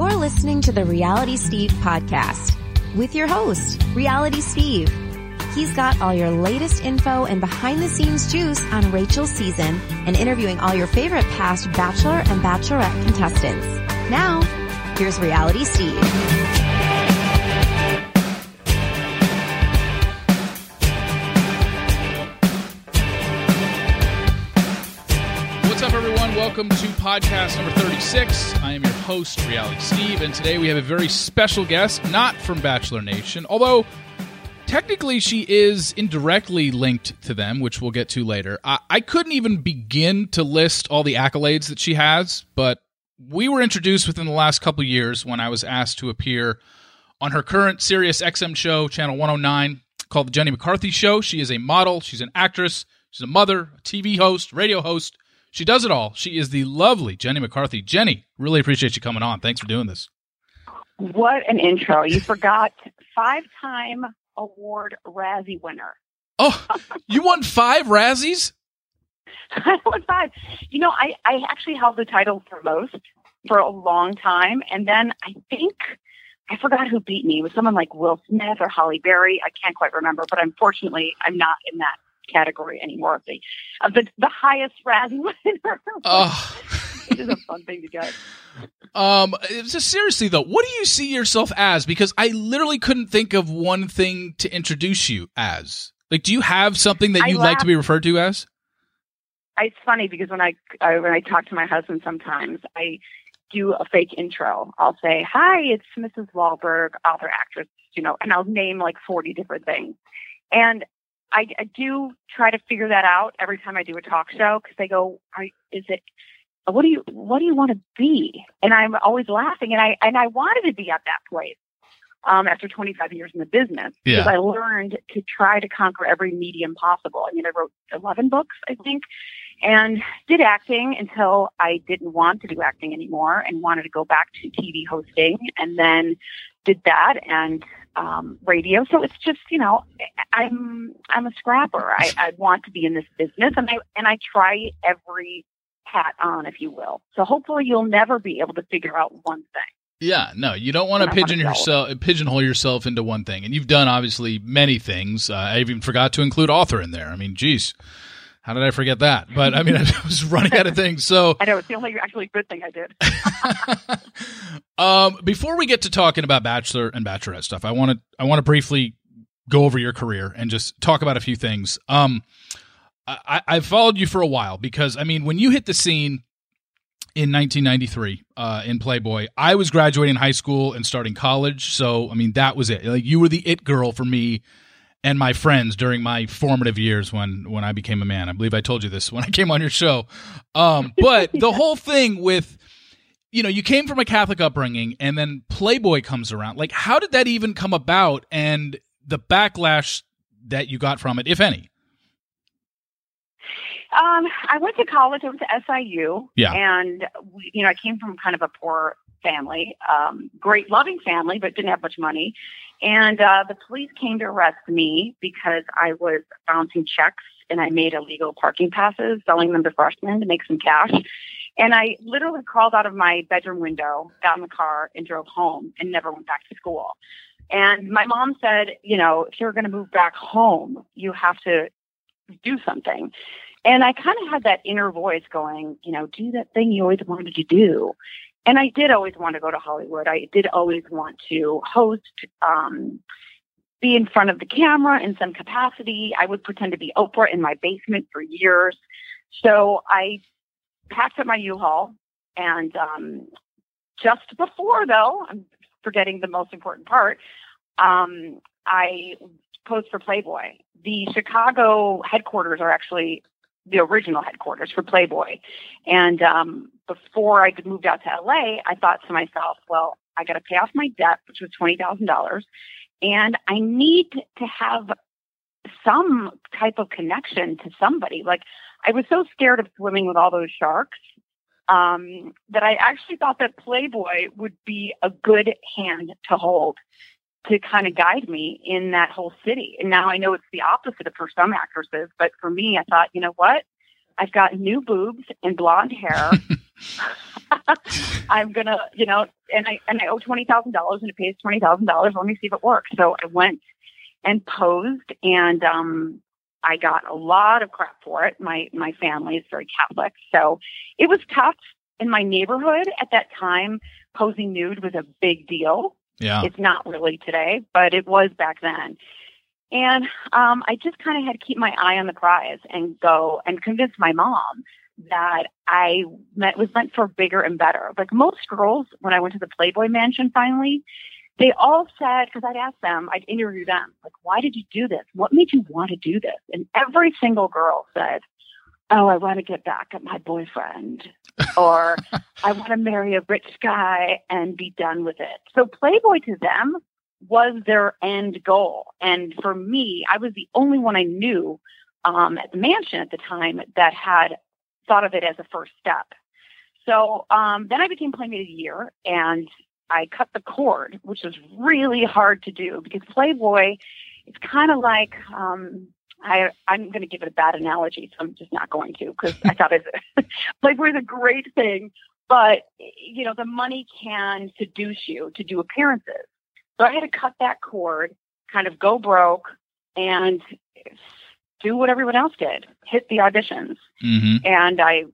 You're listening to the Reality Steve podcast with your host, Reality Steve. He's got all your latest info and behind the scenes juice on Rachel's season and interviewing all your favorite past Bachelor and Bachelorette contestants. Now, here's Reality Steve. Welcome to podcast number 36. I am your host, Reality Steve, and today we have a very special guest, not from Bachelor Nation, although technically she is indirectly linked to them, which we'll get to later. I, I couldn't even begin to list all the accolades that she has, but we were introduced within the last couple years when I was asked to appear on her current Sirius XM show, Channel 109, called The Jenny McCarthy Show. She is a model, she's an actress, she's a mother, a TV host, radio host. She does it all. She is the lovely Jenny McCarthy. Jenny, really appreciate you coming on. Thanks for doing this. What an intro. You forgot five time award Razzie winner. Oh, you won five Razzies? I won five. You know, I, I actually held the title for most for a long time. And then I think I forgot who beat me. It was someone like Will Smith or Halle Berry. I can't quite remember, but unfortunately, I'm not in that category anymore of the of the, the highest Razzie winner. Oh. it is a fun thing to get. Um, just seriously though, what do you see yourself as? Because I literally couldn't think of one thing to introduce you as. Like, do you have something that you'd like to be referred to as? It's funny because when I, I when I talk to my husband, sometimes I do a fake intro. I'll say, "Hi, it's Mrs. Wahlberg, author, actress," you know, and I'll name like forty different things. And I, I do try to figure that out every time I do a talk show because they go, Are, "Is it? What do you What do you want to be?" And I'm always laughing, and I and I wanted to be at that place um, after 25 years in the business because Yeah. I learned to try to conquer every medium possible. I mean, I wrote 11 books, I think, and did acting until I didn't want to do acting anymore and wanted to go back to TV hosting, and then did that and um, radio. So it's just you know, I'm I'm a scrapper. I, I want to be in this business, and I and I try every hat on, if you will. So hopefully, you'll never be able to figure out one thing. Yeah, no, you don't want to pigeon yourself, pigeonhole yourself into one thing, and you've done obviously many things. Uh, I even forgot to include author in there. I mean, geez, how did I forget that? But I mean, I was running out of things. So, I know it's the only actually good thing I did. um, before we get to talking about Bachelor and Bachelorette stuff, I want to I want to briefly go over your career and just talk about a few things. Um, I, I've followed you for a while because I mean, when you hit the scene in 1993 uh, in Playboy, I was graduating high school and starting college, so I mean that was it. Like you were the it girl for me and my friends during my formative years when when I became a man. I believe I told you this when I came on your show. Um, but the whole thing with you know, you came from a Catholic upbringing and then Playboy comes around. Like how did that even come about and the backlash that you got from it, if any? Um, I went to college. I went to SIU. Yeah. And, we, you know, I came from kind of a poor family, um, great loving family, but didn't have much money. And uh, the police came to arrest me because I was bouncing checks and I made illegal parking passes, selling them to freshmen to make some cash. And I literally crawled out of my bedroom window, got in the car, and drove home and never went back to school. And my mom said, you know, if you're going to move back home, you have to do something. And I kind of had that inner voice going, you know, do that thing you always wanted to do. And I did always want to go to Hollywood. I did always want to host, um, be in front of the camera in some capacity. I would pretend to be Oprah in my basement for years. So I packed up my U-Haul and um, just before, though, I'm forgetting the most important part, um, I posed for Playboy. The Chicago headquarters are actually the original headquarters for Playboy. And um, before I could move out to LA, I thought to myself, well, I got to pay off my debt, which was $20,000, and I need to have some type of connection to somebody. Like, I was so scared of swimming with all those sharks um, that I actually thought that Playboy would be a good hand to hold to kind of guide me in that whole city. And now I know it's the opposite of for some actresses, but for me, I thought, you know what? I've got new boobs and blonde hair. I'm gonna, you know, and I and I owe twenty thousand dollars, and it pays twenty thousand dollars. Let me see if it works. So I went and posed, and um, I got a lot of crap for it. My my family is very Catholic, so it was tough in my neighborhood at that time. Posing nude was a big deal. Yeah. It's not really today, but it was back then. And um, I just kind of had to keep my eye on the prize and go and convince my mom that I meant was meant for bigger and better. Like most girls, when I went to the Playboy Mansion finally, they all said, because I'd ask them, I'd interview them, like, why did you do this? What made you want to do this? And every single girl said, oh, I want to get back at my boyfriend, or I want to marry a rich guy and be done with it. So Playboy to them was their end goal. And for me, I was the only one I knew um, at the mansion at the time that had thought of it as a first step. So um, then I became Playmate of the Year and I cut the cord, which was really hard to do because Playboy, it's kind of like, um, I, I'm going to give it a bad analogy, so I'm just not going to because I thought it Playboy is a great thing, but you know the money can seduce you to do appearances. So I had to cut that cord, kind of go broke, and do what everyone else did, hit the auditions. Mm-hmm. And I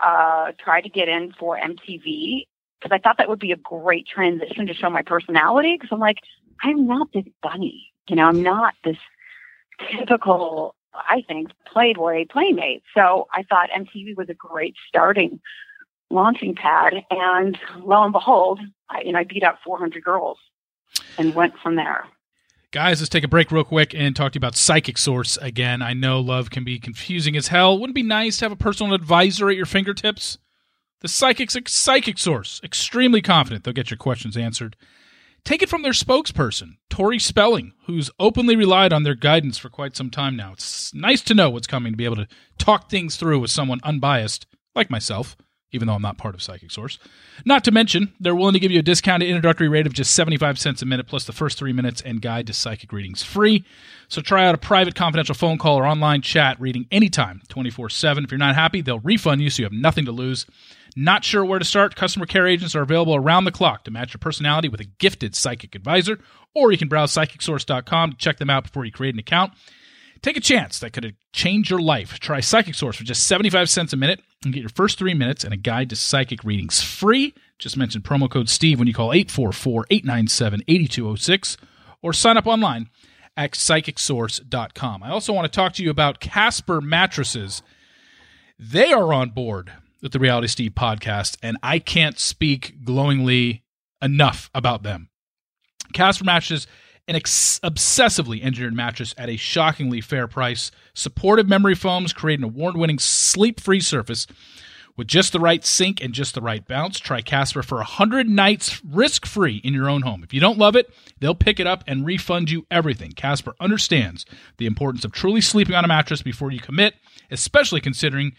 uh, tried to get in for MTV because I thought that would be a great transition to show my personality. Because I'm like, I'm not this bunny, you know, I'm not this typical, I think, Playboy playmate. So I thought MTV was a great starting launching pad. And lo and behold, I, know, I beat out 400 girls and went from there. Guys, let's take a break real quick and talk to you about Psychic Source again. I know love can be confusing as hell. Wouldn't it be nice to have a personal advisor at your fingertips? The Psychic's Psychic Source. Extremely confident they'll get your questions answered. Take it from their spokesperson, Tori Spelling, who's openly relied on their guidance for quite some time now. It's nice to know what's coming to be able to talk things through with someone unbiased, like myself even though I'm not part of Psychic Source. Not to mention, they're willing to give you a discounted introductory rate of just 75 cents a minute plus the first three minutes and guide to psychic readings free. So try out a private confidential phone call or online chat reading anytime, 24 7. If you're not happy, they'll refund you so you have nothing to lose. Not sure where to start? Customer care agents are available around the clock to match your personality with a gifted psychic advisor, or you can browse psychicsource.com to check them out before you create an account. Take a chance that could change your life. Try Psychic Source for just 75 cents a minute and get your first three minutes and a guide to psychic readings free. Just mention promo code Steve when you call 844 897 8206 or sign up online at psychicsource.com. I also want to talk to you about Casper mattresses. They are on board with the Reality Steve podcast, and I can't speak glowingly enough about them. Casper mattresses an ex- obsessively engineered mattress at a shockingly fair price. Supportive memory foams create an award winning sleep free surface with just the right sink and just the right bounce. Try Casper for 100 nights risk free in your own home. If you don't love it, they'll pick it up and refund you everything. Casper understands the importance of truly sleeping on a mattress before you commit, especially considering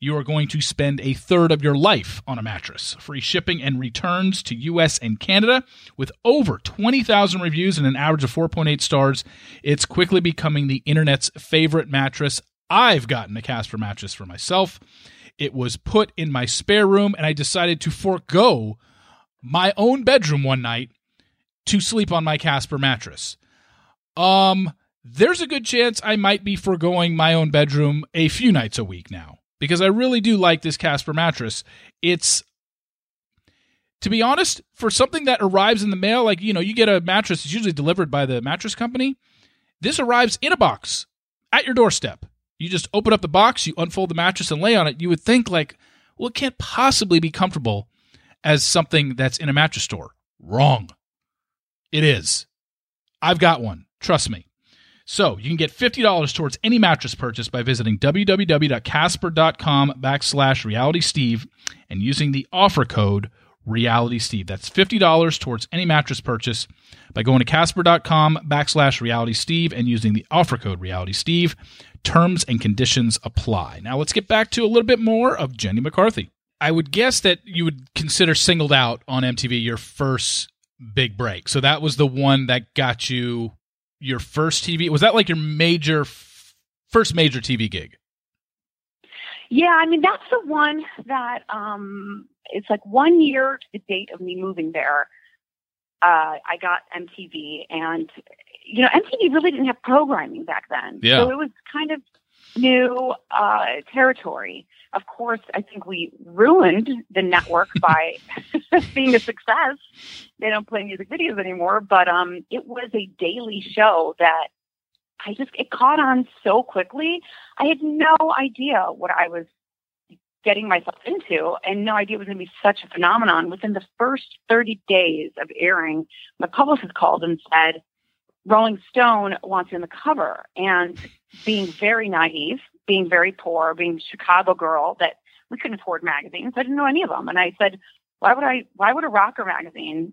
you are going to spend a third of your life on a mattress. Free shipping and returns to US and Canada. With over 20,000 reviews and an average of 4.8 stars, it's quickly becoming the internet's favorite mattress. I've gotten a Casper mattress for myself. It was put in my spare room, and I decided to forego my own bedroom one night to sleep on my Casper mattress. Um, there's a good chance I might be foregoing my own bedroom a few nights a week now because I really do like this Casper mattress. It's to be honest, for something that arrives in the mail, like you know, you get a mattress, it's usually delivered by the mattress company. This arrives in a box at your doorstep. You just open up the box, you unfold the mattress and lay on it. You would think like, well, it can't possibly be comfortable as something that's in a mattress store. Wrong. It is. I've got one. Trust me. So you can get $50 towards any mattress purchase by visiting www.casper.com backslash realitysteve and using the offer code realitysteve. That's $50 towards any mattress purchase by going to casper.com backslash realitysteve and using the offer code realitysteve. Terms and conditions apply. Now let's get back to a little bit more of Jenny McCarthy. I would guess that you would consider singled out on MTV your first big break. So that was the one that got you your first TV? Was that like your major first major TV gig? Yeah, I mean that's the one that um it's like one year to the date of me moving there. Uh, I got MTV, and you know, MTV really didn't have programming back then, Yeah. so it was kind of new uh, territory. Of course, I think we ruined the network by being a success. They don't play music videos anymore, but um, it was a daily show that I just it caught on so quickly. I had no idea what I was getting myself into, and no idea it was going to be such a phenomenon. Within the first thirty days of airing, my publicist called and said, "Rolling Stone wants you on the cover," and being very naive, being very poor, being a Chicago girl that we couldn't afford magazines. I didn't know any of them. And I said, why would I, why would a rocker magazine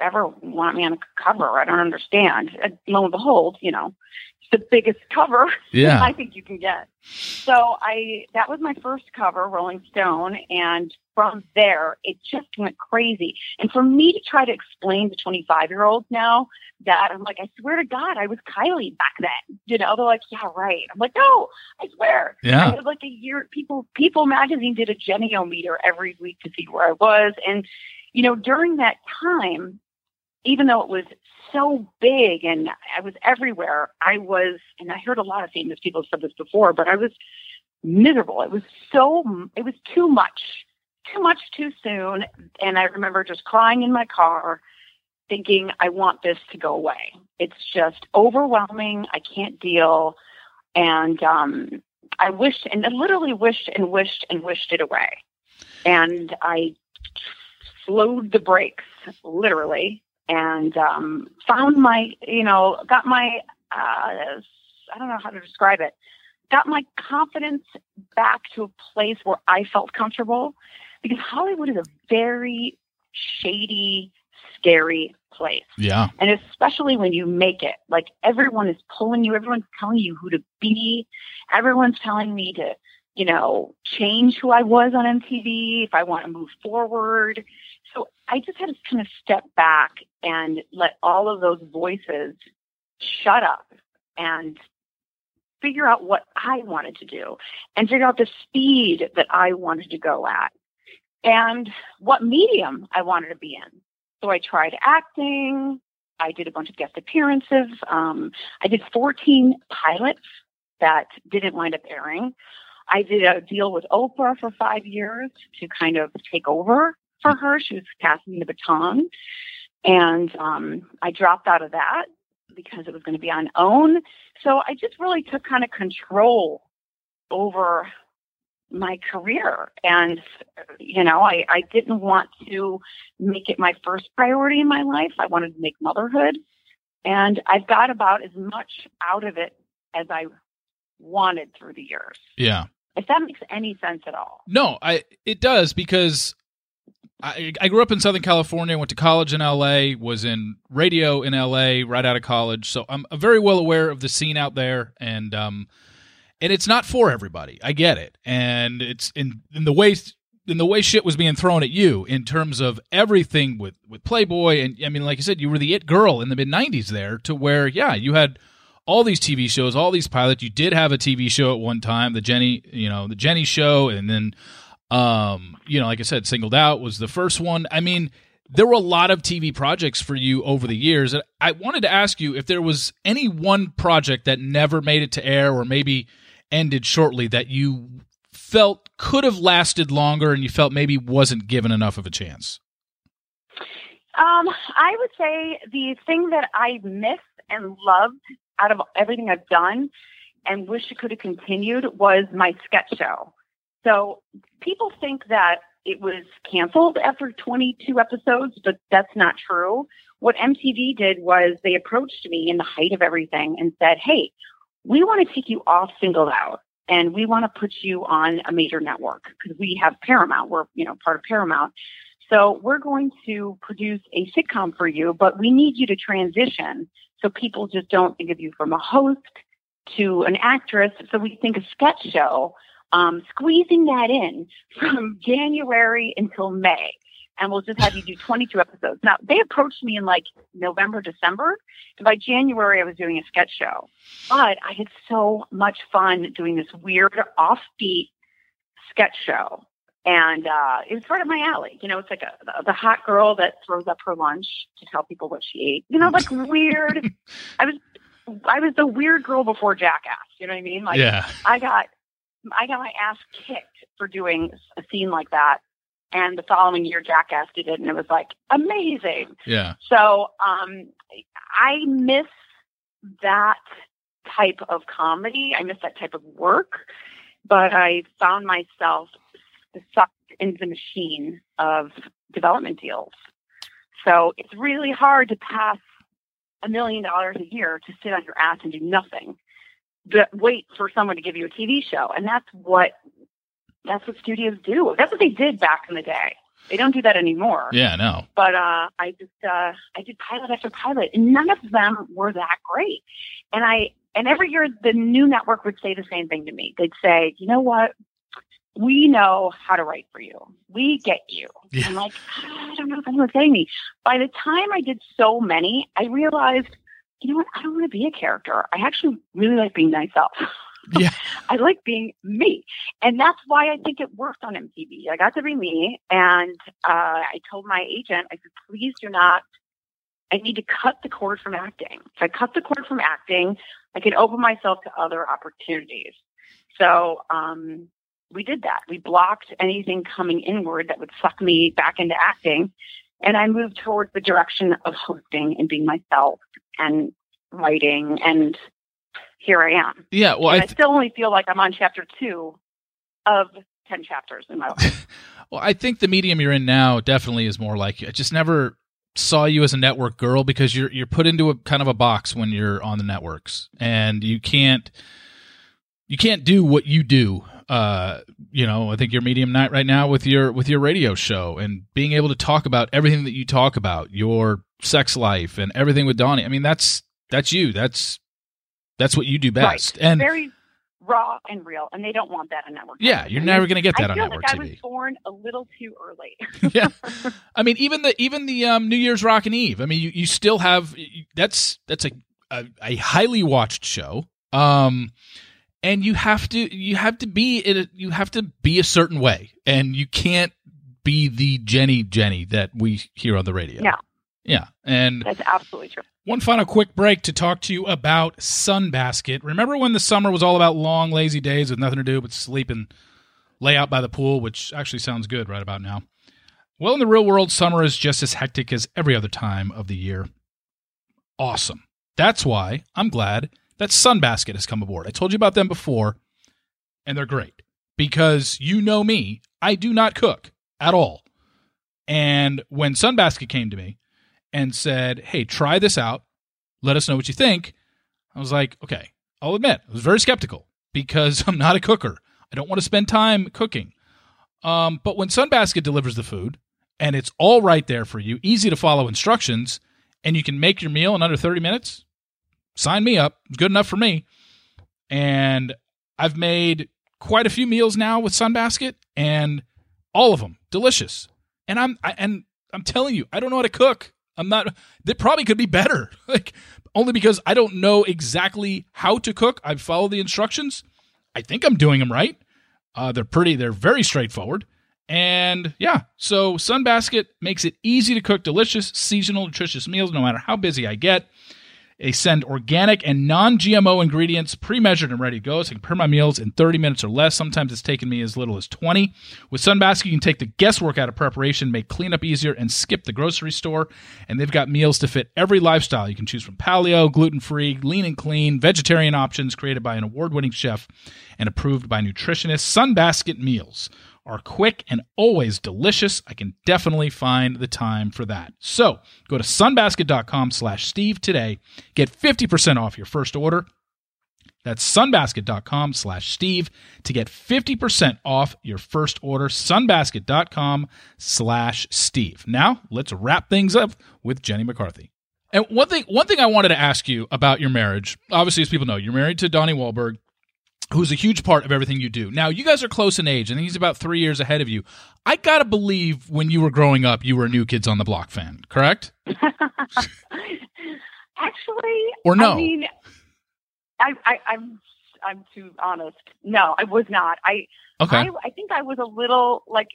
ever want me on a cover? I don't understand. And lo and behold, you know, it's the biggest cover Yeah. I think you can get. So I, that was my first cover, Rolling Stone. And from there, it just went crazy. And for me to try to explain to 25 year olds now that I'm like, I swear to God, I was Kylie back then. You know, they're like, yeah, right. I'm like, no, I swear. Yeah. I had like a year. People, People Magazine did a Genio meter every week to see where I was, and you know, during that time, even though it was so big and I was everywhere, I was, and I heard a lot of famous people have said this before, but I was miserable. It was so, it was too much, too much too soon, and I remember just crying in my car. Thinking, I want this to go away. It's just overwhelming. I can't deal. And um, I wished and I literally wished and wished and wished it away. And I slowed the brakes, literally, and um, found my, you know, got my, uh, I don't know how to describe it, got my confidence back to a place where I felt comfortable because Hollywood is a very shady, scary place. Yeah. And especially when you make it, like everyone is pulling you, everyone's telling you who to be, everyone's telling me to, you know, change who I was on MTV if I want to move forward. So I just had to kind of step back and let all of those voices shut up and figure out what I wanted to do and figure out the speed that I wanted to go at and what medium I wanted to be in. So I tried acting. I did a bunch of guest appearances. Um, I did 14 pilots that didn't wind up airing. I did a deal with Oprah for five years to kind of take over for her. She was passing the baton. And um, I dropped out of that because it was going to be on OWN. So I just really took kind of control over my career. And, you know, I, I didn't want to make it my first priority in my life. I wanted to make motherhood. And I've got about as much out of it as I wanted through the years. Yeah. If that makes any sense at all. No, I it does because I grew up in Southern California, went to college in LA, was in radio in LA right out of college, so I'm very well aware of the scene out there and um and it's not for everybody. I get it. And it's in in the way in the way shit was being thrown at you in terms of everything with with Playboy and I mean like you said you were the it girl in the mid 90s there to where yeah, you had all these TV shows, all these pilots. You did have a TV show at one time, the Jenny, you know, the Jenny show, and then, um, you know, like I said, Singled Out was the first one. I mean, there were a lot of TV projects for you over the years. And I wanted to ask you if there was any one project that never made it to air or maybe ended shortly that you felt could have lasted longer and you felt maybe wasn't given enough of a chance. Um, I would say the thing that I missed and loved out of everything I've done and wish it could have continued was my sketch show. So people think that it was canceled after 22 episodes, but that's not true. What MTV did was they approached me in the height of everything and said, Hey, we want to take you off singled out and we want to put you on a major network because we have Paramount. We're, you know, part of Paramount. So we're going to produce a sitcom for you, but we need you to transition so people just don't think of you from a host to an actress. So we think a sketch show, um, squeezing that in from January until May. And we'll just have you do 22 episodes. Now, they approached me in like November, December. And by January, I was doing a sketch show. But I had so much fun doing this weird, offbeat sketch show. and uh, it was right up my alley. You know, it's like a, the, the hot girl that throws up her lunch to tell people what she ate. You know, like weird. I was I was the weird girl before Jackass. You know what I mean? Like yeah. I got I got my ass kicked for doing a scene like that. And the following year, Jackass did it, and it was like amazing. Yeah. So um, I miss that type of comedy. I miss that type of work, but I found myself sucked into the machine of development deals. So it's really hard to pass a million dollars a year to sit on your ass and do nothing, wait for someone to give you a TV show. And that's what that's what studios do. That's what they did back in the day. They don't do that anymore. Yeah, no. But uh, I just uh, I did pilot after pilot, and none of them were that great. And I and every year the new network would say the same thing to me. They'd say, you know what? We know how to write for you. We get you. Yeah. I'm like, I don't know if anyone's getting me. By the time I did so many, I realized, you know what? I don't want to be a character. I actually really like being myself. Yeah. I like being me. And that's why I think it worked on MTV. I got to be me. And uh, I told my agent, I said, please do not, I need to cut the cord from acting. If I cut the cord from acting, I can open myself to other opportunities. So um, we did that. We blocked anything coming inward that would suck me back into acting. And I moved towards the direction of hosting and being myself and writing and here I am. Yeah. Well, I, I still only feel like I'm on chapter two of 10 chapters in my life. Well, I think the medium you're in now definitely is more like I just never saw you as a network girl because you're you're put into a kind of a box when you're on the networks and you can't you can't do what you do. Uh, you know, I think you're medium night right now with your with your radio show and being able to talk about everything that you talk about, your sex life and everything with Donnie. I mean, that's that's you. That's that's what you do best. And Very raw and real, and they don't want that on network. yeah, you're never going to get that I on feel network like I was born a little too early. yeah. I mean, even the even the um, New Year's Rockin' Eve. I mean, you, you still have that's that's a, a a highly watched show. Um, and you have to you have to be in a, you have to be a certain way, and you can't be the Jenny Jenny that we hear on the radio. No. Yeah, and That's absolutely true. one final quick break to talk to you about Sunbasket. Remember when the summer was all about long, lazy days with nothing to do but sleep and lay out by the pool, which actually sounds good right about now? Well, in the real world, summer is just as hectic as every other time of the year. Awesome. That's why I'm glad that Sunbasket has come aboard. I told you about them before, and they're great because you know me, I do not cook at all. And when Sunbasket came to me, and said, Hey, try this out. Let us know what you think. I was like, Okay, I'll admit, I was very skeptical because I'm not a cooker. I don't want to spend time cooking. Um, but when Sunbasket delivers the food and it's all right there for you, easy to follow instructions, and you can make your meal in under 30 minutes, sign me up. It's good enough for me. And I've made quite a few meals now with Sunbasket, and all of them delicious. And I'm I, and I'm telling you, I don't know how to cook. I'm not. That probably could be better. Like only because I don't know exactly how to cook. I follow the instructions. I think I'm doing them right. Uh, they're pretty. They're very straightforward. And yeah, so Sunbasket makes it easy to cook delicious, seasonal, nutritious meals no matter how busy I get. They send organic and non GMO ingredients pre measured and ready to go. So I can prepare my meals in 30 minutes or less. Sometimes it's taken me as little as 20. With Sunbasket, you can take the guesswork out of preparation, make cleanup easier, and skip the grocery store. And they've got meals to fit every lifestyle. You can choose from paleo, gluten free, lean and clean, vegetarian options created by an award winning chef and approved by nutritionists. Sunbasket meals are quick and always delicious. I can definitely find the time for that. So go to sunbasket.com slash Steve today. Get 50% off your first order. That's sunbasket.com slash Steve to get 50% off your first order. Sunbasket.com slash Steve. Now let's wrap things up with Jenny McCarthy. And one thing, one thing I wanted to ask you about your marriage, obviously, as people know, you're married to Donnie Wahlberg who's a huge part of everything you do. Now, you guys are close in age, and he's about three years ahead of you. I gotta believe when you were growing up, you were a New Kids on the Block fan, correct? Actually, Or no? I mean, I, I, I'm I'm too honest. No, I was not. I Okay. I, I think I was a little like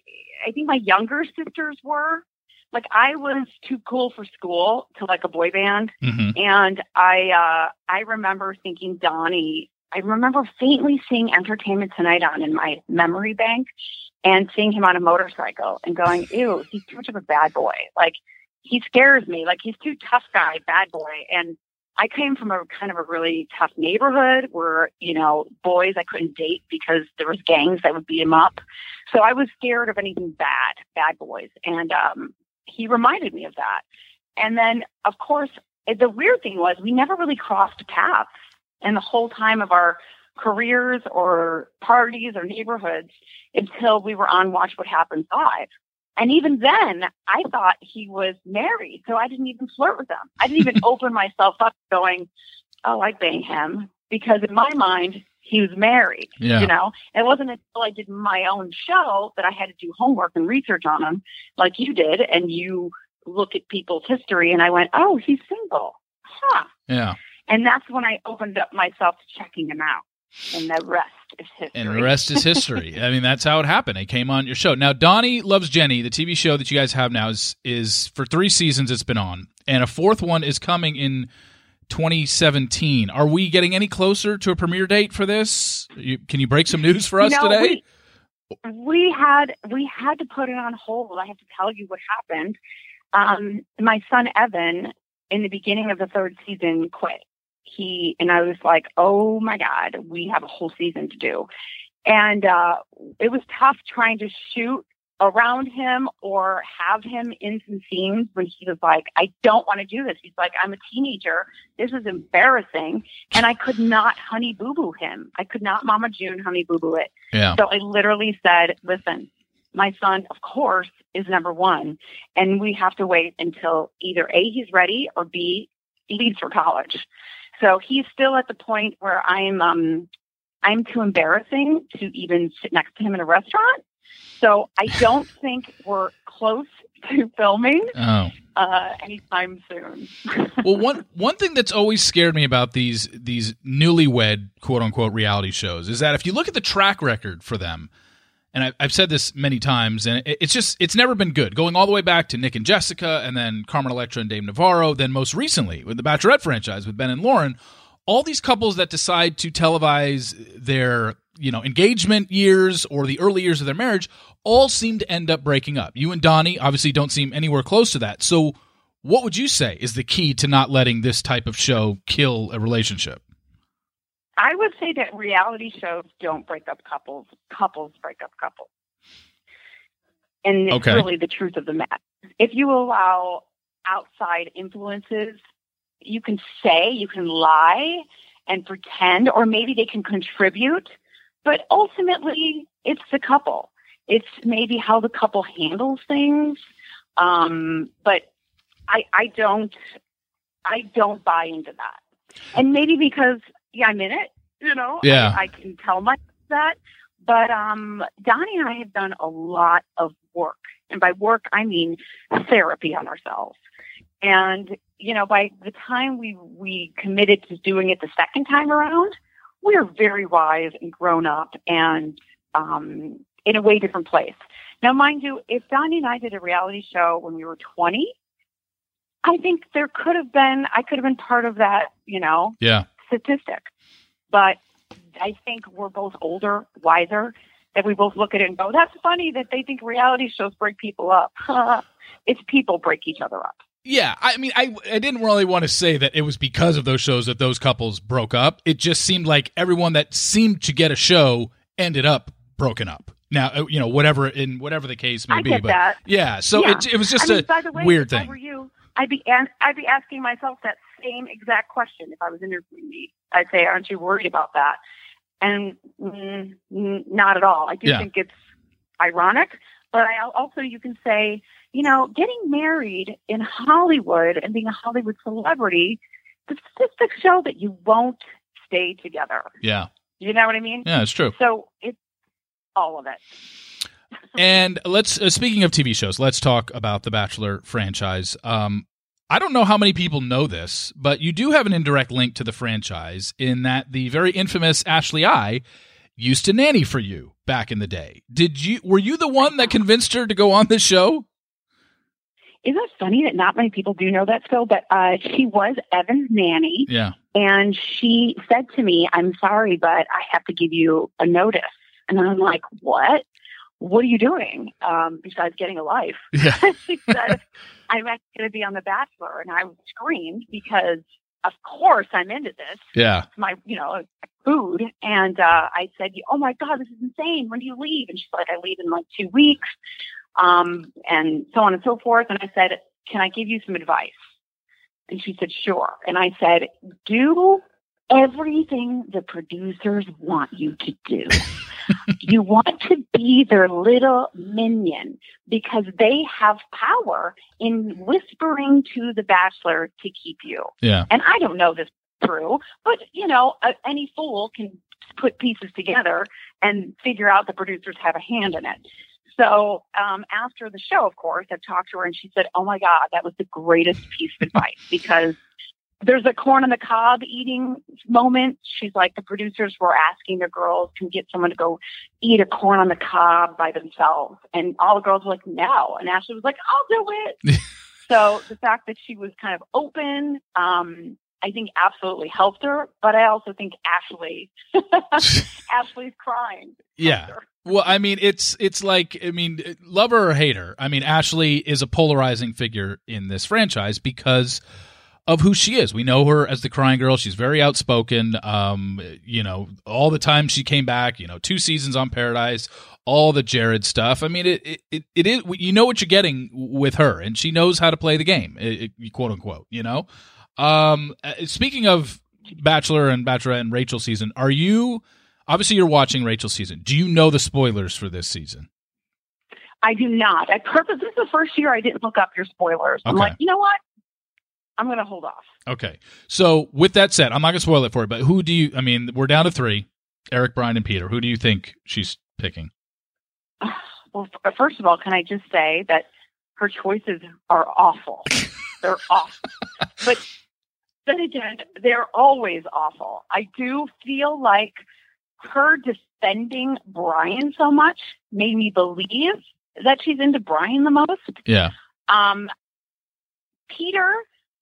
I think my younger sisters were. Like I was too cool for school to like a boy band. hmm And I uh I remember thinking Donnie I remember faintly seeing Entertainment Tonight on in my memory bank and seeing him on a motorcycle and going, Ew, he's too much of a bad boy. Like he scares me. Like he's too tough guy, bad boy. And I came from a kind of a really tough neighborhood where, you know, boys I couldn't date because there was gangs that would beat him up. So I was scared of anything bad, bad boys. And um he reminded me of that. And then of course the weird thing was we never really crossed paths in the whole time of our careers or parties or neighborhoods until we were on Watch What Happens Live. And even then, I thought he was married, so I didn't even flirt with him. I didn't even open myself up going, "Oh, I'd bang him," because in my mind, he was married. Yeah. You know, it wasn't until I did my own show that I had to do homework and research on him, like you did, and you look at people's history, and I went, "Oh, he's single." Huh. Yeah. And that's when I opened up myself to checking him out. And the rest is history. And the rest is history. I mean, that's how it happened. It came on your show. Now, Donnie Loves Jenny, the TV show that you guys have now, is is for three seasons. It's been on, and a fourth one is coming in 2017. Are we getting any closer to a premiere date for this? You, can you break some news for us know, today? We, we had we had to put it on hold. I have to tell you what happened. Um, my son Evan, in the beginning of the third season, quit. He and I was like, "Oh my God, we have a whole season to do," and uh, it was tough trying to shoot around him or have him in some scenes when he was like, I don't want to do this. He's like, I'm a teenager. This is embarrassing. And I could not honey boo boo him. I could not Mama June honey boo boo it. yeah. So I literally said, listen, my son, of course, is number one. And we have to wait until either A, he's ready or B, leaves for college. So he's still at the point where I'm, um, I'm too embarrassing to even sit next to him in a restaurant. So I don't think we're close to filming Oh. uh, anytime soon. well, one one thing that's always scared me about these these newlywed quote unquote reality shows is that if you look at the track record for them, and I, I've said this many times, and it's just it's never been good. Going all the way back to Nick and Jessica, and then Carmen Electra and Dave Navarro, then most recently with the Bachelorette franchise with Ben and Lauren. All these couples that decide to televise their you know engagement years or the early years of their marriage all seem to end up breaking up. You and Donnie obviously don't seem anywhere close to that. So what would you say is the key to not letting this type of show kill a relationship? I would say that reality shows don't break up couples. Couples break up couples. And it's Okay. really the truth of the matter. If you allow outside influences, you can say, you can lie and pretend, or maybe they can contribute, but ultimately it's the couple. It's maybe how the couple handles things. Um, but I, I don't, I don't buy into that. And maybe because yeah, I'm in it. You know, Yeah. I, I can tell myself that. But um, Donnie and I have done a lot of work, and by work I mean therapy on ourselves. And you know, by the time we we committed to doing it the second time around, we are very wise and grown up, and um, in a way different place. Now, mind you, if Donnie and I did a reality show when we were 20, I think there could have been I could have been part of that. You know, Yeah. Statistic. But I think we're both older, wiser, that we both look at it and go, that's funny that they think reality shows break people up. it's people break each other up. Yeah, I mean, I I didn't really want to say that it was because of those shows that those couples broke up. It just seemed like everyone that seemed to get a show ended up broken up. Now, uh, you know, whatever in whatever the case may I be, but that. yeah. So Yeah. it it was just I mean, a by the way, weird thing. were you, I'd be an- I'd be asking myself that same exact question if I was interviewing me. I'd say, "Aren't you worried about that?" And mm, not at all. I do Yeah. think it's ironic, but I also you can say, you know, getting married in Hollywood and being a Hollywood celebrity, the statistics show that you won't stay together. yeah, You know what I mean? yeah, it's true. So it's all of it. and let's uh, speaking of TV shows, let's talk about the Bachelor franchise. Um, I don't know how many people know this, but you do have an indirect link to the franchise in that the very infamous Ashley I used to nanny for you back in the day. Did you were you the one that convinced her to go on this show? Isn't it funny that not many people do know that still? But uh, she was Evan's nanny. Yeah. And she said to me, I'm sorry, but I have to give you a notice. And I'm like, what? What are you doing um, besides getting a life? Yeah. she said, I'm actually going to be on The Bachelor. And I screamed because, of course, I'm into this. Yeah. It's my, you know, food. And uh, I said, oh my God, this is insane. When do you leave? And she's like, I leave in like two weeks. Um, and so on and so forth. And I said, can I give you some advice? And she said, sure. And I said, do everything the producers want you to do. you want to be their little minion because they have power in whispering to the bachelor to keep you. Yeah. And I don't know this true, but you know, uh, any fool can put pieces together and figure out the producers have a hand in it. So um, after the show, of course, I talked to her and she said, "Oh my God, that was the greatest piece of advice because." There's a corn on the cob eating moment. She's like, the producers were asking the girls to get someone to go eat a corn on the cob by themselves. And all the girls were like, no. And Ashley was like, I'll do it. so the fact that she was kind of open, um, I think absolutely helped her. But I also think Ashley, Ashley's crying. Yeah. Well, I mean, it's it's like I mean, lover or hater. I mean, Ashley is a polarizing figure in this franchise because of who she is. We know her as the crying girl. She's very outspoken. Um, you know, all the time she came back, you know, two seasons on Paradise, all the Jared stuff. I mean, it it, it is you know what you're getting with her, and she knows how to play the game, it, it, quote unquote. You know. Um, speaking of Bachelor and Bachelorette and Rachel season, are you obviously you're watching Rachel season? Do you know the spoilers for this season? I do not. I purpose. This is the first year I didn't look up your spoilers. I'm like, you know what? I'm going to hold off. Okay. So with that said, I'm not gonna spoil it for you, but who do you? I mean, we're down to three: Eric, Brian, and Peter. Who do you think she's picking? Well, first of all, can I just say that her choices are awful. they're awful. But then again, they're always awful. I do feel like her defending Brian so much made me believe that she's into Brian the most. Yeah. Um, Peter,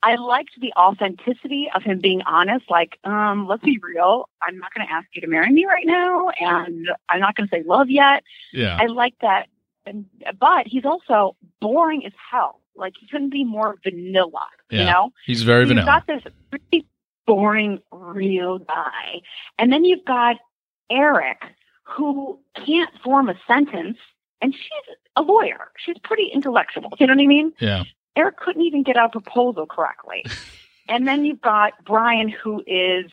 I liked the authenticity of him being honest. Like, um, let's be real. I'm not going to ask you to marry me right now, and I'm not going to say love yet. Yeah. I like that. And, but he's also boring as hell. Like he couldn't be more vanilla. Yeah. You know, He's very you've vanilla. got this pretty boring real guy, and then you've got Eric, who can't form a sentence, and she's a lawyer. She's pretty intellectual. You know what I mean? yeah. Eric couldn't even get out a proposal correctly. and then you've got Brian, who is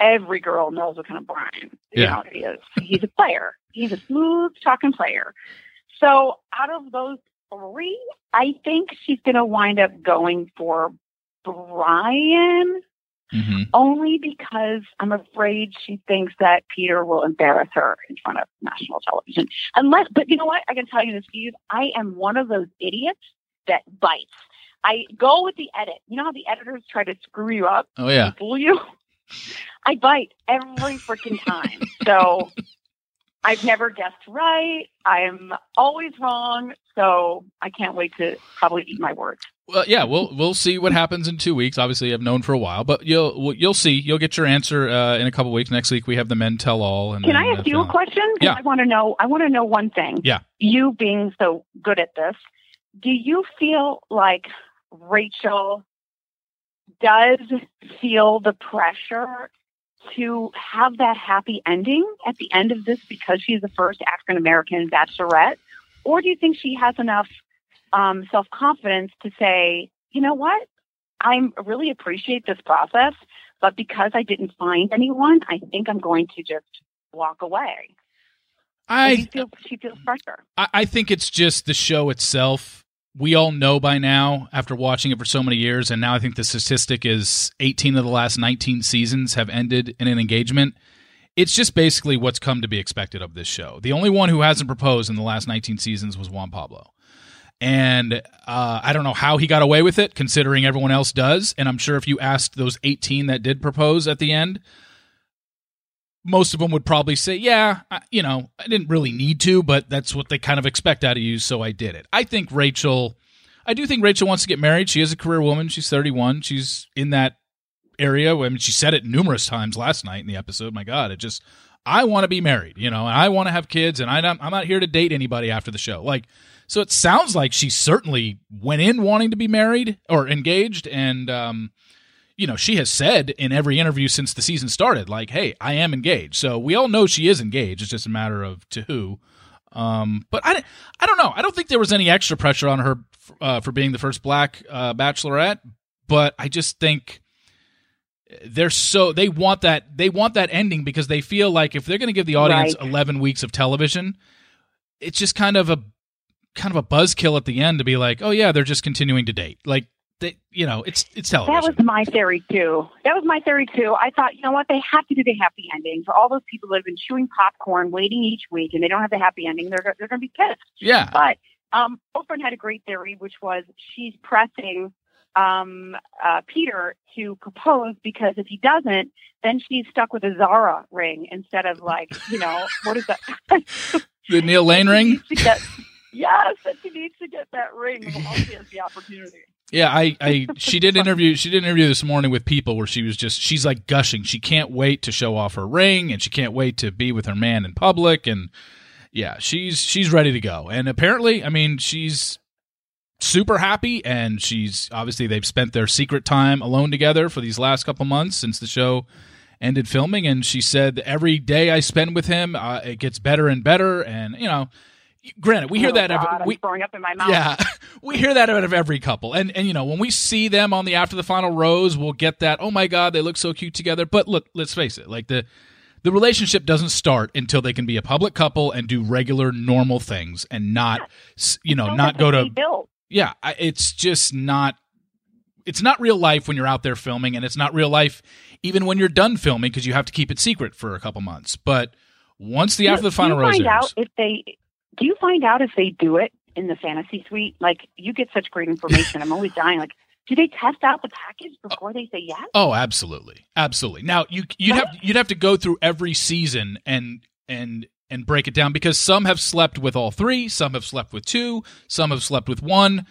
every girl knows what kind of Brian you know, he is. He's a player. He's a smooth talking player. So out of those three, I think she's going to wind up going for Brian hmm only because I'm afraid she thinks that Peter will embarrass her in front of national television. Unless, but you know what? I can tell you this, Steve. I am one of those idiots that bites. I go with the edit. You know how the editors try to screw you up Oh yeah. fool you? I bite every freaking time. So I've never guessed right. I'm always wrong. So I can't wait to probably eat my words. Well, yeah. We'll we'll see what happens in two weeks. Obviously, I've known for a while, but you'll you'll see. You'll get your answer uh, in a couple weeks. Next week we have the men tell all. And Can I ask uh, you a question? Yeah. I want to know. I want to know one thing. Yeah. You being so good at this, do you feel like Rachel does feel the pressure to have that happy ending at the end of this because she's the first African American bachelorette, or do you think she has enough um, self confidence to say, you know what, I really appreciate this process, but because I didn't find anyone, I think I'm going to just walk away. Or do you I feel she feels pressure. I I think it's just the show itself. We all know by now, after watching it for so many years, and now I think the statistic is 18 of the last 19 seasons have ended in an engagement. It's just basically what's come to be expected of this show. The only one who hasn't proposed in the last 19 seasons was Juan Pablo. And uh, I don't know how he got away with it, considering everyone else does. And I'm sure if you asked those 18 that did propose at the end, most of them would probably say, "Yeah, I, you know, I didn't really need to, but that's what they kind of expect out of you, so I did it." I think Rachel, I do think Rachel wants to get married. She is a career woman. She's 31. She's in that area. I mean, she said it numerous times last night in the episode. My God, it just, I want to be married, you know, and I want to have kids, and I don't, I'm not here to date anybody after the show. Like, so it sounds like she certainly went in wanting to be married or engaged, and um, you know, she has said in every interview since the season started, like, "Hey, I am engaged." So we all know she is engaged. It's just a matter of to who. Um, but I, I don't know. I don't think there was any extra pressure on her uh, for being the first black uh, bachelorette. But I just think they're so they want that they want that ending because they feel like if they're going to give the audience Right. 11 weeks of television, it's just kind of a kind of a buzzkill at the end to be like, oh yeah, they're just continuing to date. Like they, you know, it's it's television. That was my theory too. That was my theory too. I thought, you know what, they have to do the happy ending for all those people that have been chewing popcorn, waiting each week, and they don't have the happy ending. They're they're going to be pissed. yeah. But um, Oprah had a great theory, which was she's pressing um, uh, Peter to propose because if he doesn't, then she's stuck with a Zara ring instead of like, you know, what is that? The Neil Lane ring. get- yes, that she needs to get that ring while she has the opportunity. Yeah, I, I she did interview she did an interview this morning with people where she was just she's like gushing. She can't wait to show off her ring and she can't wait to be with her man in public and yeah, she's she's ready to go. And apparently, I mean, she's super happy and she's obviously they've spent their secret time alone together for these last couple months since the show ended filming and she said every day I spend with him uh, it gets better and better and you know granted we hear Oh, that God, every, we, throwing up in my mouth. yeah, we hear that out of every couple, and and you know when we see them on the after the final rose, we'll get that. Oh my God, they look so cute together. But look, let's face it, like the the relationship doesn't start until they can be a public couple and do regular normal things and not you know Don't go to bills. yeah. It's just not. It's not real life when you're out there filming, and it's not real life even when you're done filming because you have to keep it secret for a couple months. But once the after the final rose find airs, out if they do you find out if they do it in the fantasy suite? Like you get such great information. I'm always dying. Like, do they test out the package before they say yes? Oh, absolutely, absolutely. Now you you'd have you'd have to go through every season and and and break it down because some have slept with all three, some have slept with two, some have slept with one.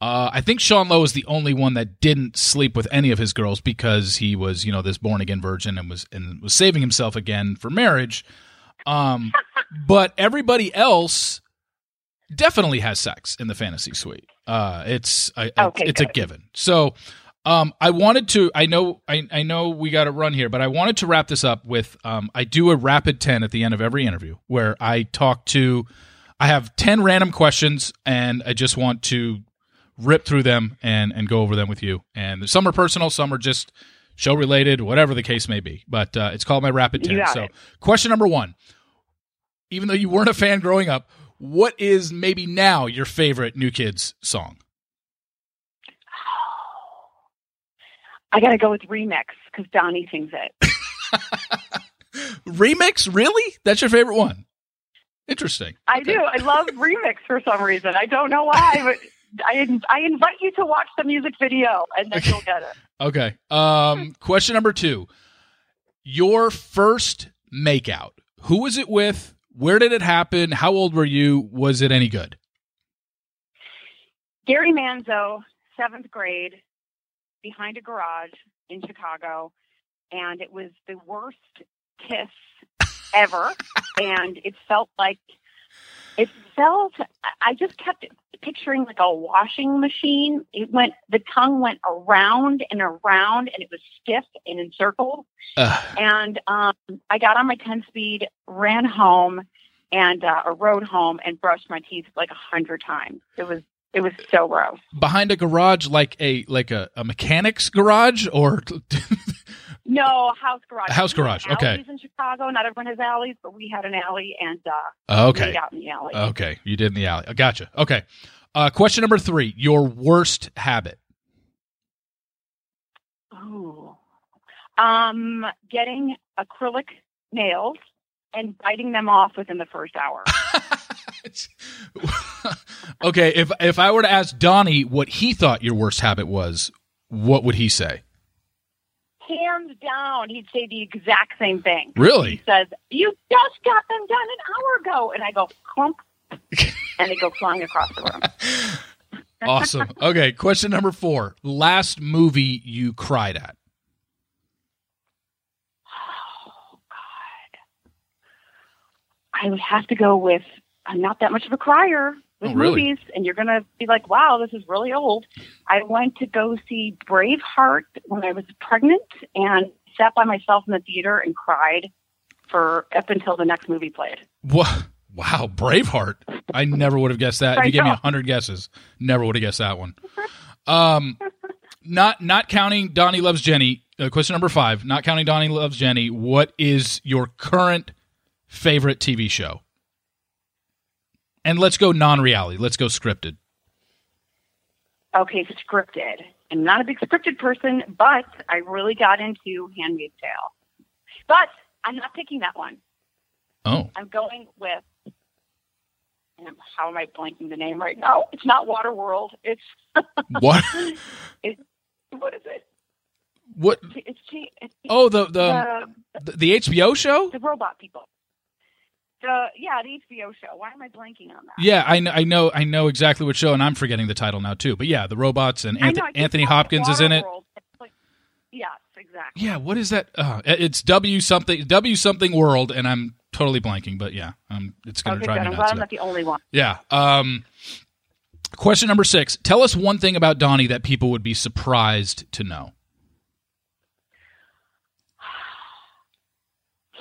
Uh, I think Sean Lowe is the only one that didn't sleep with any of his girls because he was, you know, this born again virgin and was and was saving himself again for marriage. Um, but everybody else definitely has sex in the fantasy suite. Uh, it's I, Okay, it's a given. So, um, I wanted to. I know. I, I know we got to run here, but I wanted to wrap this up with. Um, I do a rapid ten at the end of every interview where I talk to. I have ten random questions, and I just want to rip through them and and go over them with you. And some are personal, some are just show related, whatever the case may be. But uh, it's called my rapid ten. So, it. question number one: Even though you weren't a fan growing up, what is maybe now your favorite New Kids song? I got to go with remix because Donnie sings it. Remix? Really? That's your favorite one? Interesting. I Okay. do. I love remix for some reason. I don't know why, but I I invite you to watch the music video and then you'll get it. Okay. Um, question number two: Your first makeout. Who was it with? Where did it happen? How old were you? Was it any good? Gary Manzo, seventh grade, behind a garage in Chicago, and it was the worst kiss ever. and it felt like it felt. I just kept picturing like a washing machine. It went. The tongue went around and around, and it was stiff and in circles. Ugh. And um, I got on my 10 speed, ran home, and uh, rode home, and brushed my teeth like a hundred times. It was it was so gross. behind a garage, like a like a, a mechanic's garage, or No house garage. House garage, okay. In Chicago. Not everyone has alleys, but we had an alley, and uh, okay, out in the alley. okay, you did in the alley. Gotcha. Okay. Uh, question number three: Your worst habit. Oh, um, getting acrylic nails and biting them off within the first hour. okay, if if I were to ask Donnie what he thought your worst habit was, what would he say? Hands down, he'd say the exact same thing. Really? He says, "You just got them done an hour ago," and I go clump, and they go flying across the room. Awesome. Okay, question number four. Last movie you cried at? Oh God, I would have to go with. I'm not that much of a crier with Oh, really? movies, and you're gonna be like, "Wow, this is really old." I went to go see Braveheart when I was pregnant, and sat by myself in the theater and cried for up until the next movie played. What? Wow, Braveheart. I never would have guessed that. If you gave me hundred guesses, never would have guessed that one. Um, not not counting Donnie loves Jenny. Uh, question number five. Not counting Donnie loves Jenny. What is your current favorite TV show? And let's go non-reality. Let's go scripted. Okay, scripted. I'm not a big scripted person, but I really got into Handmaid's Tale. But I'm not picking that one. Oh, I'm going with. How am I blanking the name right now? It's not Waterworld. It's what? what is it? What? It's, it's, it's Oh, the the, the, the HBO show. the robot people. The yeah, the HBO show. Why am I blanking on that? Yeah, I, know, I know I know exactly what show, and I'm forgetting the title now too. But yeah, the robots and Anth- know, Anthony Hopkins is in it. Like- yes, exactly. Yeah, what is that? Uh, it's W something W something World, and I'm totally blanking. But yeah, um, it's going to Okay, drive good. me I'm glad nuts. I'm not the only one. Yeah. Um, question number six. Tell us one thing about Donnie that people would be surprised to know.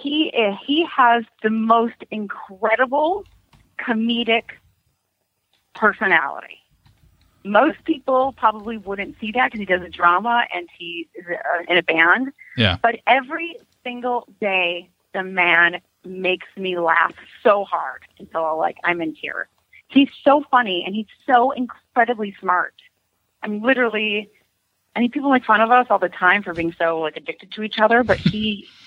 He is, he has the most incredible comedic personality. Most people probably wouldn't see that because he does a drama and he is uh, in a band. Yeah. But every single day, the man makes me laugh so hard until I'll like I'm in tears. He's so funny and he's so incredibly smart. I'm literally. I mean, people make fun of us all the time for being so like addicted to each other, but he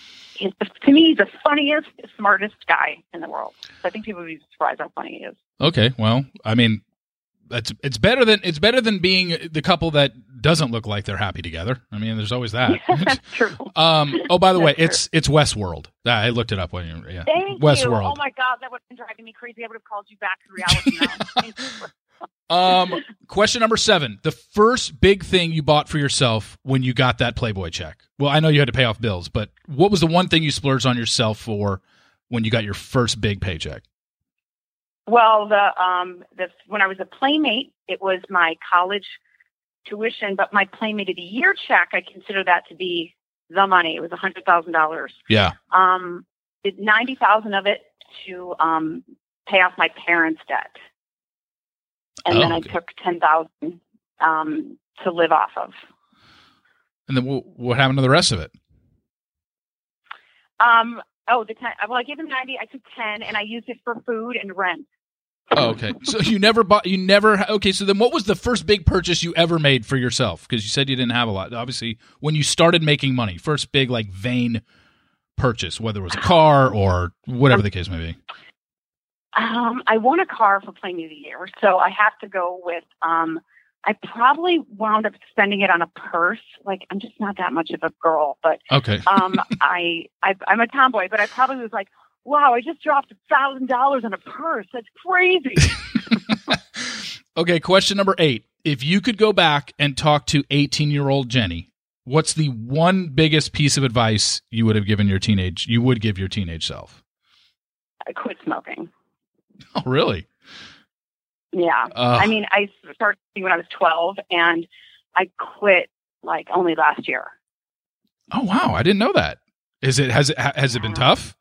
is to me he's the funniest, smartest guy in the world. So I think people would be surprised how funny he is. Okay. Well, I mean, that's it's better than it's better than being the couple that doesn't look like they're happy together. I mean, there's always that. That's true. um. Oh, by the way, That's it's it's Westworld. I looked it up when you. Yeah. Thank Westworld. you. Oh my God, that would have been driving me crazy. I would have called you back to reality now. Thank you. Um, question number seven: the first big thing you bought for yourself when you got that Playboy check. Well, I know you had to pay off bills, but what was the one thing you splurged on yourself for when you got your first big paycheck? Well, the um, the when I was a playmate, it was my college tuition, but my playmate of the year check, I consider that to be the money. It was a hundred thousand dollars. Yeah. Um, did ninety thousand of it to um pay off my parents' debt, and Oh, then I okay. took ten thousand um to live off of. And then wh- what happened to the rest of it? Um, oh, the ten. Well, I gave him ninety. I took ten, and I used it for food and rent. Oh, okay. So you never bought. You never. Okay. So then, what was the first big purchase you ever made for yourself? Because you said you didn't have a lot. Obviously, when you started making money, first big like vain purchase, whether it was a car or whatever the case may be. Um, I won a car for Playmate of the Year, so I have to go with. Um, I probably wound up spending it on a purse. Like I'm just not that much of a girl, but Okay. um, I, I I'm a tomboy, but I probably was like, wow, I just dropped a thousand dollars on a purse. That's crazy. okay. Question number eight: If you could go back and talk to 18 year old Jenny, what's the one biggest piece of advice you would have given your teenage? You would give your teenage self? I quit smoking. Oh, really? Yeah. Uh, I mean, I started when I was 12, and I quit like only last year. oh wow, I didn't know that. Is it has it has it been tough?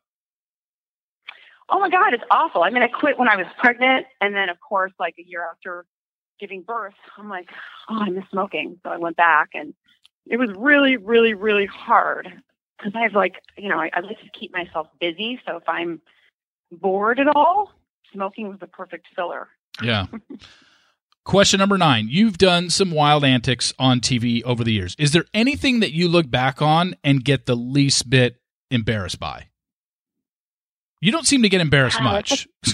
Oh my God, it's awful. I mean, I quit when I was pregnant, and then of course, like a year after giving birth, I'm like, oh, I miss smoking. So I went back, and it was really, really, really hard because I have like, you know, I, I like to keep myself busy. So if I'm bored at all, smoking was the perfect filler. Yeah. Question number nine. You've done some wild antics on TV over the years. Is there anything that you look back on and get the least bit embarrassed by? You don't seem to get embarrassed Uh, much.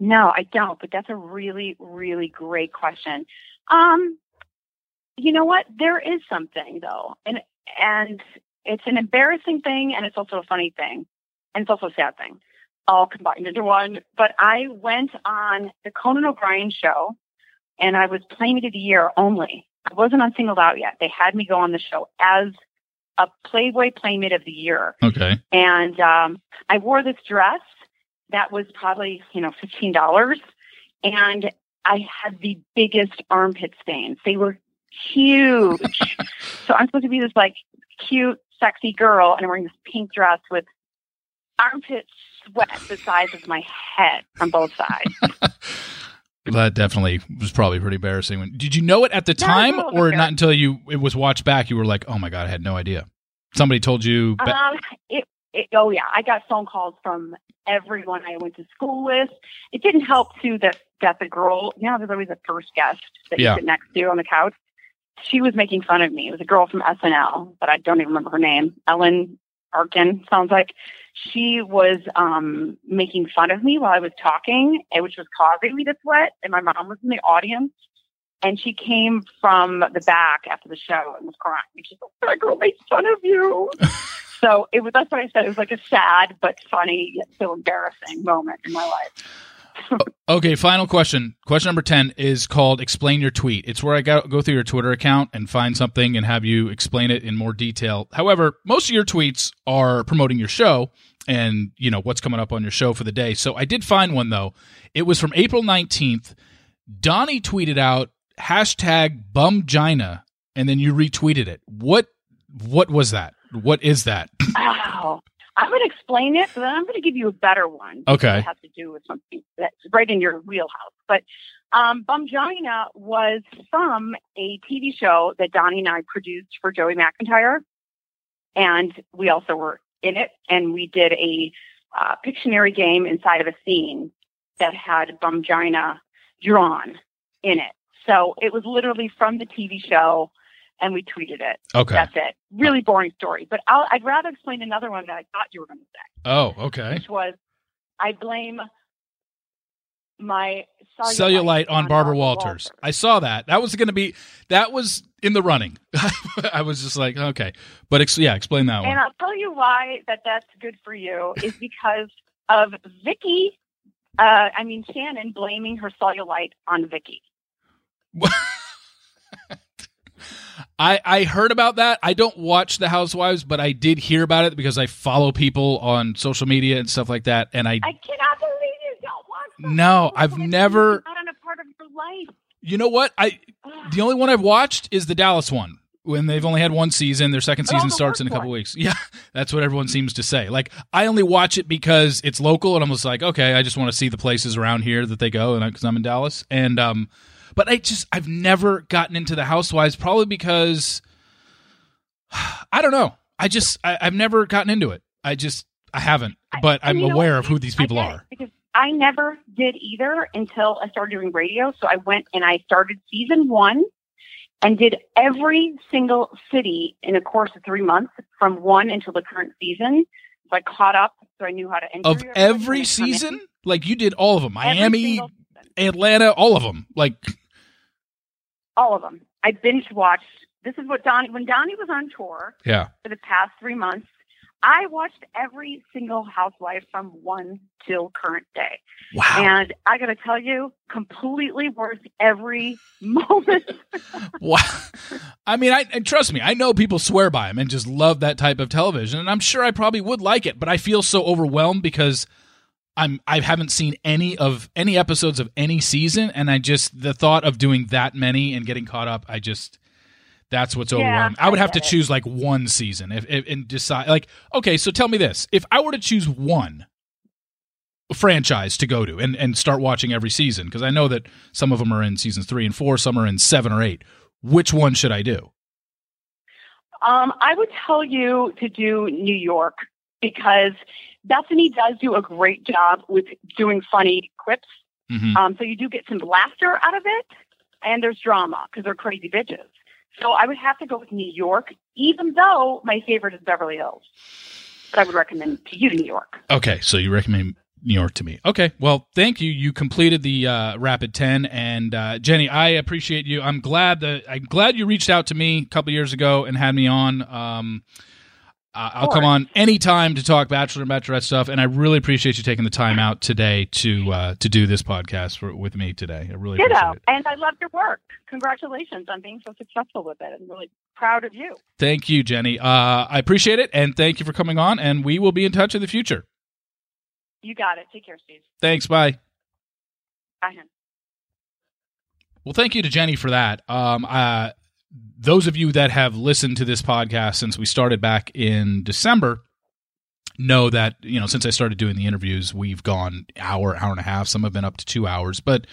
No, I don't. But that's a really, really great question. Um, you know what? There is something though, and and it's an embarrassing thing, and it's also a funny thing, and it's also a sad thing, all combined into one. But I went on the Conan O'Brien show, and I was Playmate of the Year only. I wasn't on singled out yet. They had me go on the show as a Playboy Playmate of the Year. Okay. And um, I wore this dress that was probably, you know, $15. And I had the biggest armpit stains. They were huge. so I'm supposed to be this like cute, sexy girl, and I'm wearing this pink dress with armpit sweat the size of my head on both sides. that definitely was probably pretty embarrassing. Did you know it at the time, or not until you it was watched back? You were like, "Oh my god, I had no idea." Somebody told you. Ba- um, it, it, oh yeah, I got phone calls from everyone I went to school with. It didn't help too that that the girl, you know, there's always a first guest that yeah. you sit next to on the couch. She was making fun of me. It was a girl from SNL, but I don't even remember her name. Ellen Arkin sounds like she was um, making fun of me while I was talking, which was causing me to sweat. And my mom was in the audience, and she came from the back after the show and was crying. And she's like, "That girl made fun of you." so it was. That's what I said. It was like a sad but funny yet so embarrassing moment in my life. okay, final question. Question number 10 is called Explain Your Tweet. It's where I go, go through your Twitter account and find something and have you explain it in more detail. However, most of your tweets are promoting your show and, you know, what's coming up on your show for the day. So I did find one, though. It was from April 19th. Donnie tweeted out hashtag bumgina and then you retweeted it. What what was that? What is that? Oh, I'm going to explain it, but then I'm going to give you a better one. Okay. It has to do with something that's right in your wheelhouse. But um, Bumgina was from a TV show that Donnie and I produced for Joey McIntyre. And we also were in it. And we did a uh, Pictionary game inside of a scene that had Bumgina drawn in it. So it was literally from the TV show and we tweeted it. Okay. That's it. Really boring story. But i would rather explain another one that I thought you were going to say. Oh, okay. Which was I blame my cellulite, cellulite on, on Barbara, Walters. Walters. I saw that. That was going to be, that was in the running. I was just like, okay. But ex- yeah, explain that and one. And I'll tell you why that that's good for you is because of Vicki, uh, I mean, Shannon blaming her cellulite on Vicki. I, I heard about that. I don't watch The Housewives, but I did hear about it because I follow people on social media and stuff like that. And I I cannot believe you don't watch. No, I've never. Not on a part of your life. You know what? I the only one I've watched is the Dallas one. When they've only had one season, their second season starts in a couple weeks. Yeah, that's what everyone seems to say. Like I only watch it because it's local, and I'm just like, okay, I just want to see the places around here that they go, and because I'm in Dallas, and um, but I just I've never gotten into the Housewives, probably because I don't know. I just I, have never gotten into it. I just I haven't. But I, I'm aware of who these people are. Because I never did either until I started doing radio. So I went and I started season one and did every single city in a course of three months from one until the current season. So I caught up, so I knew how to enter. Of every season, like you did all of them, Miami, Atlanta, all of them. Like all of them. I binge watched. This is what Donnie when Donnie was on tour. Yeah. For the past three months, I watched every single housewife from one till current day. Wow. And I got to tell you, completely worth every moment. wow. I mean, I and trust me, I know people swear by them and just love that type of television, and I'm sure I probably would like it, but I feel so overwhelmed because I'm I haven't seen any of any episodes of any season, and I just the thought of doing that many and getting caught up, I just that's what's overwhelming. I would have to it. choose like one season if, if and decide like okay. So tell me this: if I were to choose one franchise to go to and and start watching every season, because I know that some of them are in seasons three and four, some are in seven or eight. Which one should I do? Um, I would tell you to do New York because Bethenny does do a great job with doing funny quips. Mm-hmm. Um, so you do get some laughter out of it, and there's drama because they're crazy bitches. So I would have to go with New York, even though my favorite is Beverly Hills. But I would recommend to you New York. Okay, so you recommend New York to me. Okay, well, thank you. You completed the uh, Rapid Ten, and uh, Jenny, I appreciate you. I'm glad that I'm glad you reached out to me a couple years ago and had me on. Um, I'll come on anytime to talk Bachelor and Bachelorette stuff, and I really appreciate you taking the time out today to uh, to do this podcast for, with me today. I really Ditto. appreciate it. And I love your work. Congratulations on being so successful with it. I'm really proud of you. Thank you, Jenny. Uh, I appreciate it, and thank you for coming on. And we will be in touch in the future. You got it. Take care, Steve. Thanks. Bye. Bye. Well, thank you to Jenny for that. Um, uh, those of you that have listened to this podcast since we started back in December know that you know since I started doing the interviews, we've gone hour, hour and a half. Some have been up to two hours, but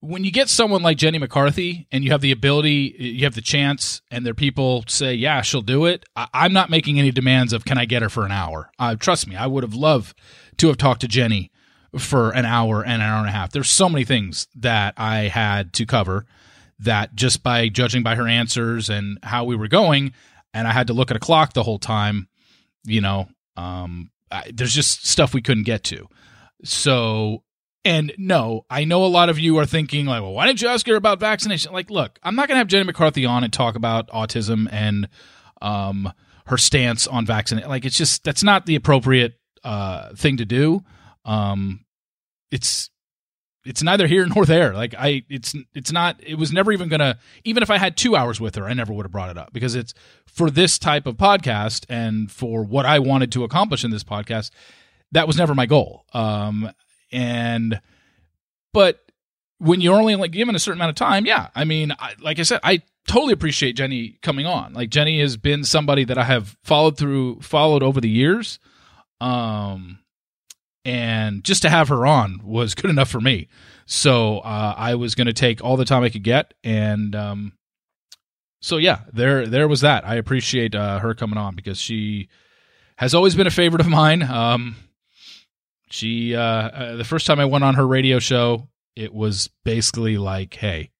when you get someone like Jenny McCarthy and you have the ability, you have the chance, and their people say, "Yeah, she'll do it," I- am not making any demands of "Can I get her for an hour?" Uh, trust me, I would have loved to have talked to Jenny for an hour and an hour and a half. There's so many things that I had to cover that just by judging by her answers and how we were going, and I had to look at a clock the whole time, you know, um, I, there's just stuff we couldn't get to. So, and no, I know a lot of you are thinking, like, well, why didn't you ask her about vaccination? Like, look, I'm not going to have Jenny McCarthy on and talk about autism and um, her stance on vaccination. Like, it's just, that's not the appropriate uh, thing to do. Um, it's it's neither here nor there. Like I, it's it's not. It was never even gonna. Even if I had two hours with her, I never would have brought it up because it's for this type of podcast and for what I wanted to accomplish in this podcast. That was never my goal. Um, and but when you're only like given a certain amount of time, yeah. I mean, I, like I said, I totally appreciate Jenny coming on. Like Jenny has been somebody that I have followed through, followed over the years. Um, and just to have her on was good enough for me. So uh, I was going to take all the time I could get, and um, so yeah, there there was that. I appreciate uh, her coming on because she has always been a favorite of mine. Um, she uh, uh the first time I went on her radio show, it was basically like, hey.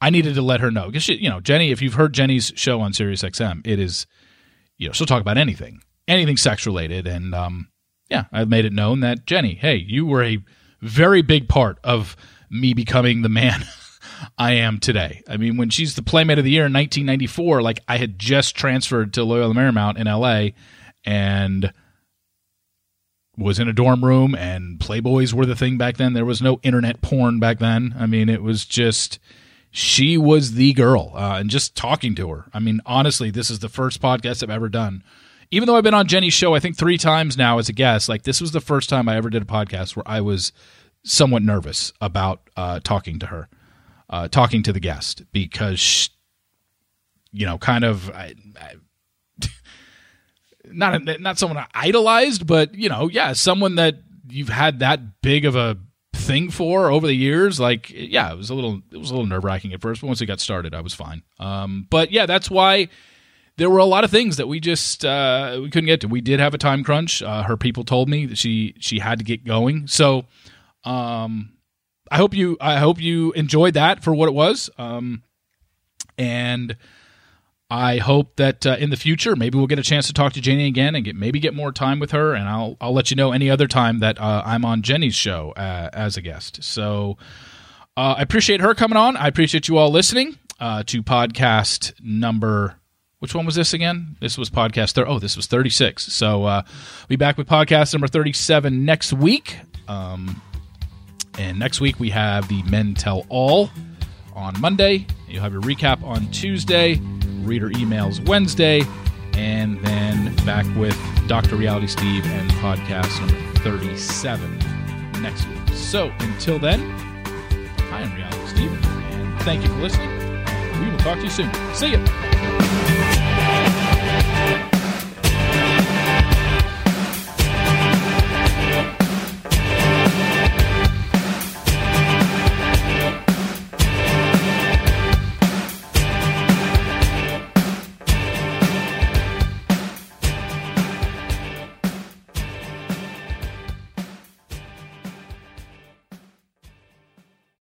I needed to let her know because you know, Jenny. If you've heard Jenny's show on Sirius XM, it is, you know, she'll talk about anything, anything sex related, and um, yeah, I've made it known that Jenny, hey, you were a very big part of me becoming the man I am today. I mean, when she's the Playmate of the Year in 1994, like I had just transferred to Loyola Marymount in LA and was in a dorm room, and Playboys were the thing back then. There was no internet porn back then. I mean, it was just she was the girl, uh, and just talking to her. I mean, honestly, this is the first podcast I've ever done even though I've been on Jenny's show, I think three times now as a guest, like this was the first time I ever did a podcast where I was somewhat nervous about uh, talking to her, uh, talking to the guest because, she, you know, kind of, I, I, not not someone I idolized, but you know, yeah, someone that you've had that big of a thing for over the years. Like, yeah, it was a little, it was a little nerve wracking at first, but once it got started, I was fine. Um, but yeah, that's why there were a lot of things that we just uh, we couldn't get to. We did have a time crunch. Uh, her people told me that she she had to get going. So, um, I hope you I hope you enjoyed that for what it was. Um, and I hope that uh, in the future maybe we'll get a chance to talk to Jenny again and get maybe get more time with her. And I'll I'll let you know any other time that uh, I'm on Jenny's show uh, as a guest. So. Uh, I appreciate her coming on. I appreciate you all listening to podcast number which one was this again? This was podcast. Thir- oh, this was 36. So uh, we'll be back with podcast number 37 next week. Um, and next week we have the Men Tell All on Monday. You'll have your recap on Tuesday, reader emails Wednesday, and then back with Dr. Reality Steve and podcast number 37 next week. So until then, I am Reality Steve, and thank you for listening. We will talk to you soon. See you.